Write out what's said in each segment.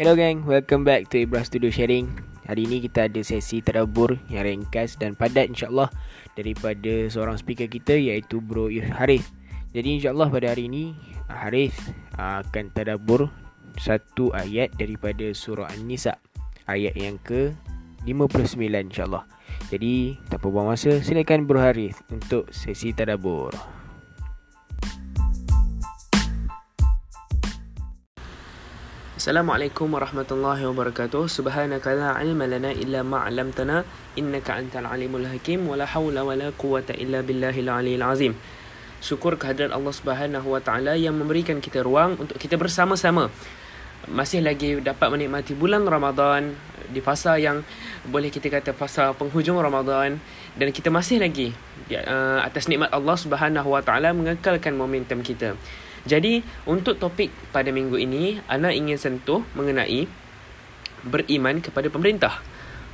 Hello gang, welcome back to Ibra Studio Sharing. Hari ini kita ada sesi terdabur yang ringkas dan padat insyaAllah daripada seorang speaker kita iaitu Bro Harith. Jadi insyaAllah pada hari ini Harith akan terdabur satu ayat daripada surah An-Nisa. Ayat yang ke 59 insyaAllah. Jadi tanpa buang masa silakan Bro Harith untuk sesi terdabur. Assalamualaikum warahmatullahi wabarakatuh. Subhanaka la ilma lana illa ma 'allamtana innaka antal alimul hakim wala haula wala quwwata illa billahil aliyil azim. Syukur kehadirat Allah Subhanahu wa taala yang memberikan kita ruang untuk kita bersama-sama masih lagi dapat menikmati bulan Ramadan di fasa yang boleh kita kata fasa penghujung Ramadan dan kita masih lagi uh, atas nikmat Allah Subhanahu wa taala mengekalkan momentum kita. Jadi untuk topik pada minggu ini Ana ingin sentuh mengenai beriman kepada pemerintah.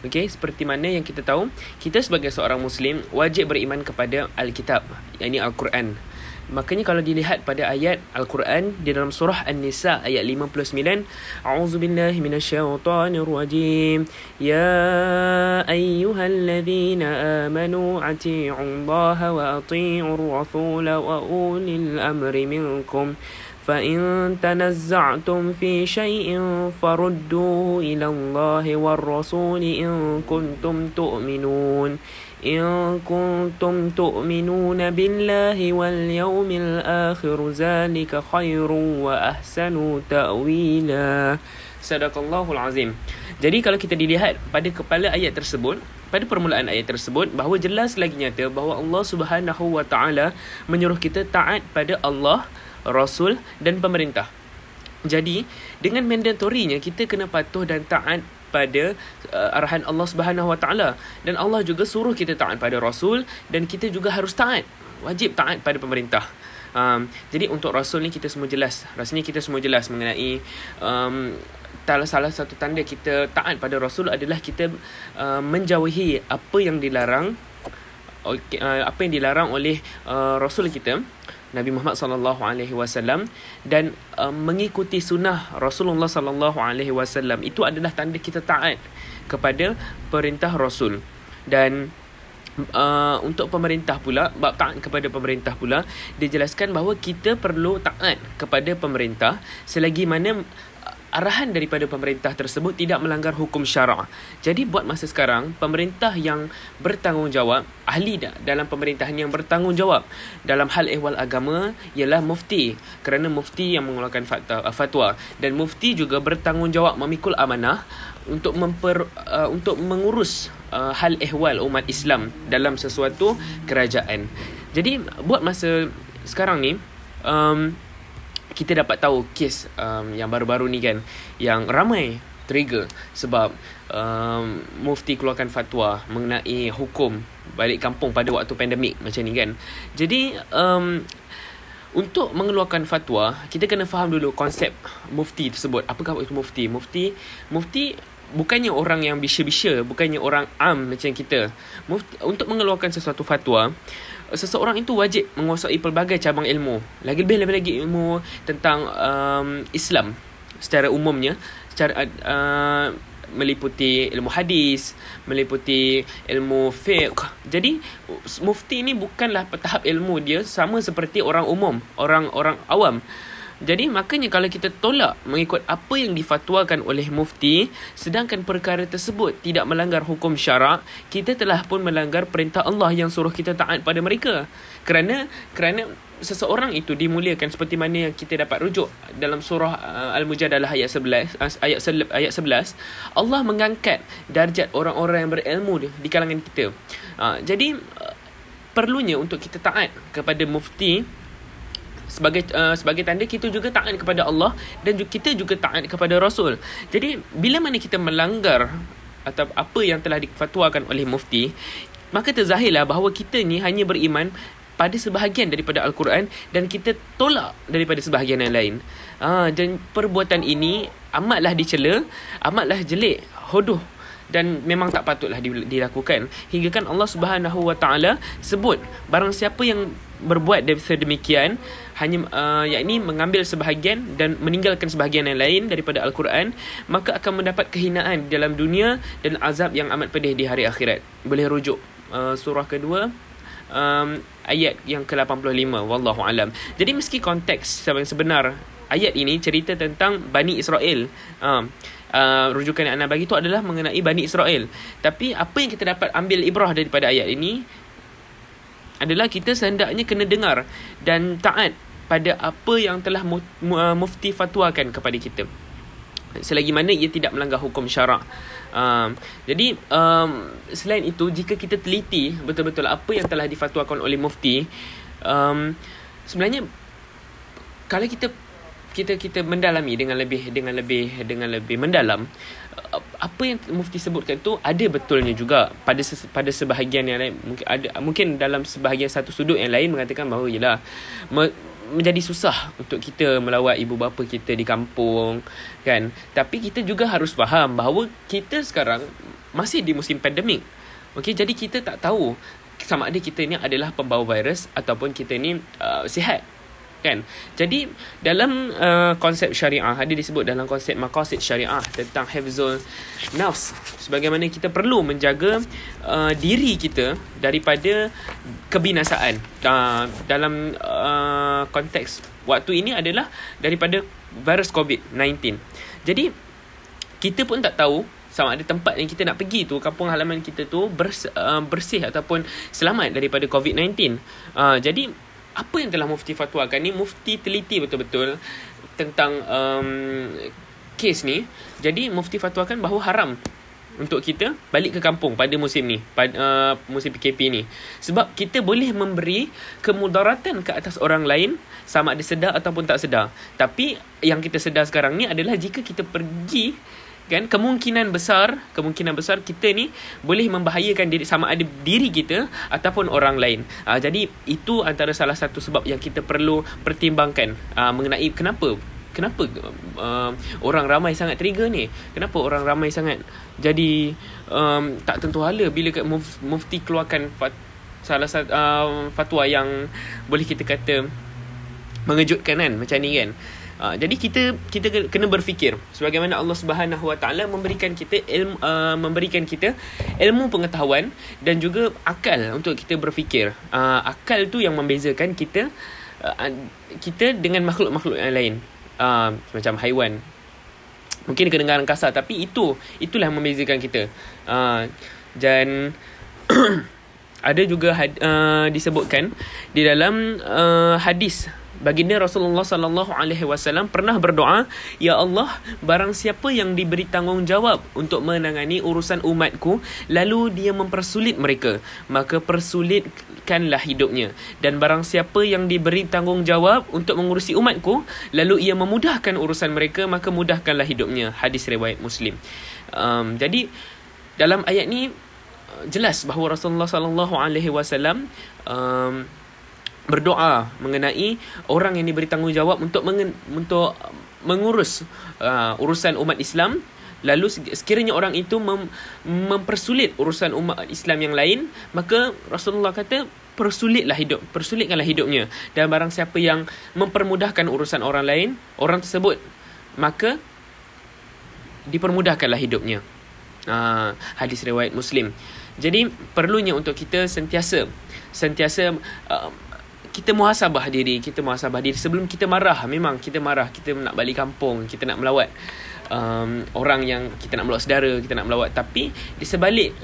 Okey, seperti mana yang kita tahu, kita sebagai seorang muslim wajib beriman kepada Alkitab, yakni Al-Quran. Makanya kalau dilihat pada ayat Al-Quran di dalam surah An-Nisa ayat 59, A'udzubillahi minasyaitonirrajim. Ya ayyuhalladzina amanu ati'u Allah wa ati'u ar-rasul wa ulil amri minkum. فإن تنزعتم في شيء فردوه إلى الله والرسول إن كنتم تؤمنون إن كنتم تؤمنون بالله واليوم الآخر ذلك خير وأحسن تأويلا صدق الله العظيم Jadi kalau kita dilihat pada kepala ayat tersebut pada permulaan ayat tersebut bahawa jelas lagi nyata bahawa Allah Subhanahu wa taala menyuruh kita taat pada Allah rasul dan pemerintah. Jadi, dengan mandatorinya kita kena patuh dan taat pada uh, arahan Allah Subhanahu Wa Taala dan Allah juga suruh kita taat pada rasul dan kita juga harus taat wajib taat pada pemerintah. Um, jadi untuk rasul ni kita semua jelas. Rasanya kita semua jelas mengenai um, salah satu tanda kita taat pada rasul adalah kita uh, menjauhi apa yang dilarang okay, uh, apa yang dilarang oleh uh, rasul kita Nabi Muhammad sallallahu alaihi wasallam dan uh, mengikuti sunnah Rasulullah sallallahu alaihi wasallam itu adalah tanda kita taat kepada perintah Rasul. Dan Uh, untuk pemerintah pula bab taat kepada pemerintah pula dijelaskan bahawa kita perlu taat kepada pemerintah selagi mana arahan daripada pemerintah tersebut tidak melanggar hukum syarak. Jadi buat masa sekarang, pemerintah yang bertanggungjawab, ahli dalam pemerintahan yang bertanggungjawab dalam hal ehwal agama ialah mufti. Kerana mufti yang mengeluarkan uh, fatwa dan mufti juga bertanggungjawab memikul amanah untuk memper uh, untuk mengurus uh, hal ehwal umat Islam dalam sesuatu kerajaan. Jadi buat masa sekarang ni um, kita dapat tahu kes um, yang baru-baru ni kan yang ramai trigger sebab um, mufti keluarkan fatwa mengenai hukum balik kampung pada waktu pandemik macam ni kan. Jadi um, untuk mengeluarkan fatwa, kita kena faham dulu konsep mufti tersebut. Apakah itu mufti? Mufti mufti bukannya orang yang bisya-bisya, bukannya orang am macam kita. Mufti, untuk mengeluarkan sesuatu fatwa, seseorang itu wajib menguasai pelbagai cabang ilmu. Lagi lebih lebih lagi ilmu tentang um, Islam secara umumnya, secara uh, meliputi ilmu hadis, meliputi ilmu fiqh. Jadi mufti ini bukanlah tahap ilmu dia sama seperti orang umum, orang-orang awam. Jadi makanya kalau kita tolak mengikut apa yang difatwakan oleh mufti sedangkan perkara tersebut tidak melanggar hukum syarak, kita telah pun melanggar perintah Allah yang suruh kita taat pada mereka. Kerana kerana seseorang itu dimuliakan seperti mana yang kita dapat rujuk dalam surah uh, Al-Mujadalah ayat 11 uh, ayat ayat 11 Allah mengangkat darjat orang-orang yang berilmu di kalangan kita. Uh, jadi uh, perlunya untuk kita taat kepada mufti sebagai uh, sebagai tanda kita juga taat kepada Allah dan juga kita juga taat kepada Rasul. Jadi bila mana kita melanggar atau apa yang telah difatwakan oleh mufti, maka terzahirlah bahawa kita ni hanya beriman pada sebahagian daripada Al-Quran dan kita tolak daripada sebahagian yang lain. Uh, dan perbuatan ini amatlah dicela, amatlah jelek, hodoh dan memang tak patutlah dilakukan hingga kan Allah Subhanahu Wa Taala sebut barang siapa yang berbuat sedemikian hanya uh, yakni mengambil sebahagian dan meninggalkan sebahagian yang lain daripada al-Quran maka akan mendapat kehinaan di dalam dunia dan azab yang amat pedih di hari akhirat. Boleh rujuk uh, surah kedua um, ayat yang ke-85 wallahu alam. Jadi meski konteks sebenar ayat ini cerita tentang Bani Israel uh, uh, rujukan yang anda bagi itu adalah mengenai Bani Israel. Tapi apa yang kita dapat ambil ibrah daripada ayat ini adalah kita sehendaknya kena dengar dan taat pada apa yang telah uh, mufti fatwakan kepada kita. Selagi mana ia tidak melanggar hukum syarak. Um, jadi um, selain itu jika kita teliti betul-betul apa yang telah difatwakan oleh mufti um, sebenarnya kalau kita kita kita mendalami dengan lebih dengan lebih dengan lebih mendalam uh, apa yang mufti sebutkan tu ada betulnya juga pada pada sebahagian yang lain mungkin ada mungkin dalam sebahagian satu sudut yang lain mengatakan bahawa ialah menjadi susah untuk kita melawat ibu bapa kita di kampung kan? Tapi kita juga harus faham bahawa kita sekarang masih di musim pandemik. Okey jadi kita tak tahu sama ada kita ni adalah pembawa virus ataupun kita ni uh, sihat kan? Jadi dalam uh, konsep syariah ada disebut dalam konsep maqasid syariah tentang hifzul nafs. Sebagaimana kita perlu menjaga uh, diri kita daripada kebinasaan. Uh, dalam uh, konteks waktu ini adalah daripada virus covid-19 jadi kita pun tak tahu sama ada tempat yang kita nak pergi tu kampung halaman kita tu bersih, uh, bersih ataupun selamat daripada covid-19 uh, jadi apa yang telah mufti fatwakan ni? Mufti teliti betul-betul tentang um, kes ni. Jadi mufti fatwakan bahawa haram untuk kita balik ke kampung pada musim ni pada uh, musim PKP ni. Sebab kita boleh memberi kemudaratan ke atas orang lain sama ada sedar ataupun tak sedar. Tapi yang kita sedar sekarang ni adalah jika kita pergi kan kemungkinan besar kemungkinan besar kita ni boleh membahayakan diri sama ada diri kita ataupun orang lain. Uh, jadi itu antara salah satu sebab yang kita perlu pertimbangkan. Uh, mengenai kenapa kenapa uh, orang ramai sangat trigger ni? Kenapa orang ramai sangat jadi um, tak tentu hala bila mufti keluarkan fat, salah satu uh, fatwa yang boleh kita kata mengejutkan kan macam ni kan Uh, jadi kita kita kena berfikir sebagaimana Allah Subhanahu Wa Taala memberikan kita ilmu uh, memberikan kita ilmu pengetahuan dan juga akal untuk kita berfikir. Uh, akal tu yang membezakan kita uh, kita dengan makhluk-makhluk yang lain. Uh, macam haiwan. Mungkin kedengaran kasar tapi itu itulah yang membezakan kita. Uh, dan ada juga had, uh, disebutkan di dalam uh, hadis Baginda Rasulullah sallallahu alaihi wasallam pernah berdoa, "Ya Allah, barang siapa yang diberi tanggungjawab untuk menangani urusan umatku, lalu dia mempersulit mereka, maka persulitkanlah hidupnya. Dan barang siapa yang diberi tanggungjawab untuk mengurusi umatku, lalu ia memudahkan urusan mereka, maka mudahkanlah hidupnya." Hadis riwayat Muslim. Um, jadi dalam ayat ni jelas bahawa Rasulullah sallallahu alaihi wasallam um, berdoa mengenai orang yang diberi tanggungjawab untuk mengen, untuk mengurus uh, urusan umat Islam. Lalu sekiranya orang itu mem, mempersulit urusan umat Islam yang lain maka Rasulullah kata persulitlah hidup persulitkanlah hidupnya. Dan barang siapa yang mempermudahkan urusan orang lain orang tersebut maka dipermudahkanlah hidupnya. Uh, hadis riwayat Muslim jadi perlunya untuk kita sentiasa sentiasa uh, kita muhasabah diri kita muhasabah diri. Sebelum kita marah memang kita marah kita nak balik kampung kita nak melawat um, orang yang kita nak melawat saudara kita nak melawat. Tapi di sebalik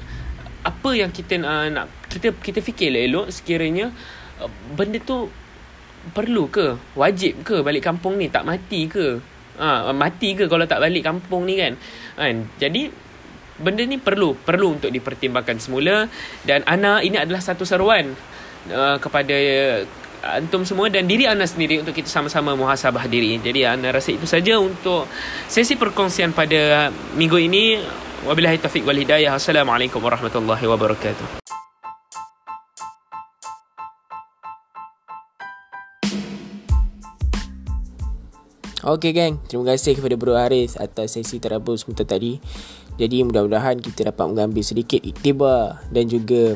apa yang kita uh, nak kita kita fikir elok sekiranya uh, benda tu perlu ke? Wajib ke balik kampung ni? Tak mati ke? Ha, mati ke kalau tak balik kampung ni kan? Kan? Jadi benda ni perlu perlu untuk dipertimbangkan semula dan ana ini adalah satu seruan uh, kepada antum semua dan diri anda sendiri untuk kita sama-sama muhasabah diri. Jadi anda rasa itu saja untuk sesi perkongsian pada minggu ini. Wabillahi taufiq wal hidayah. Assalamualaikum warahmatullahi wabarakatuh. Okay geng, terima kasih kepada Bro Haris atas sesi terabur sebentar tadi Jadi mudah-mudahan kita dapat mengambil sedikit iktibar dan juga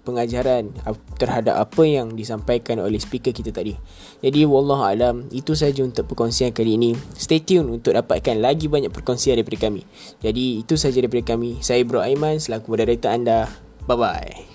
pengajaran terhadap apa yang disampaikan oleh speaker kita tadi. Jadi wallahu alam itu saja untuk perkongsian kali ini. Stay tune untuk dapatkan lagi banyak perkongsian daripada kami. Jadi itu saja daripada kami. Saya Bro Aiman selaku moderator anda. Bye bye.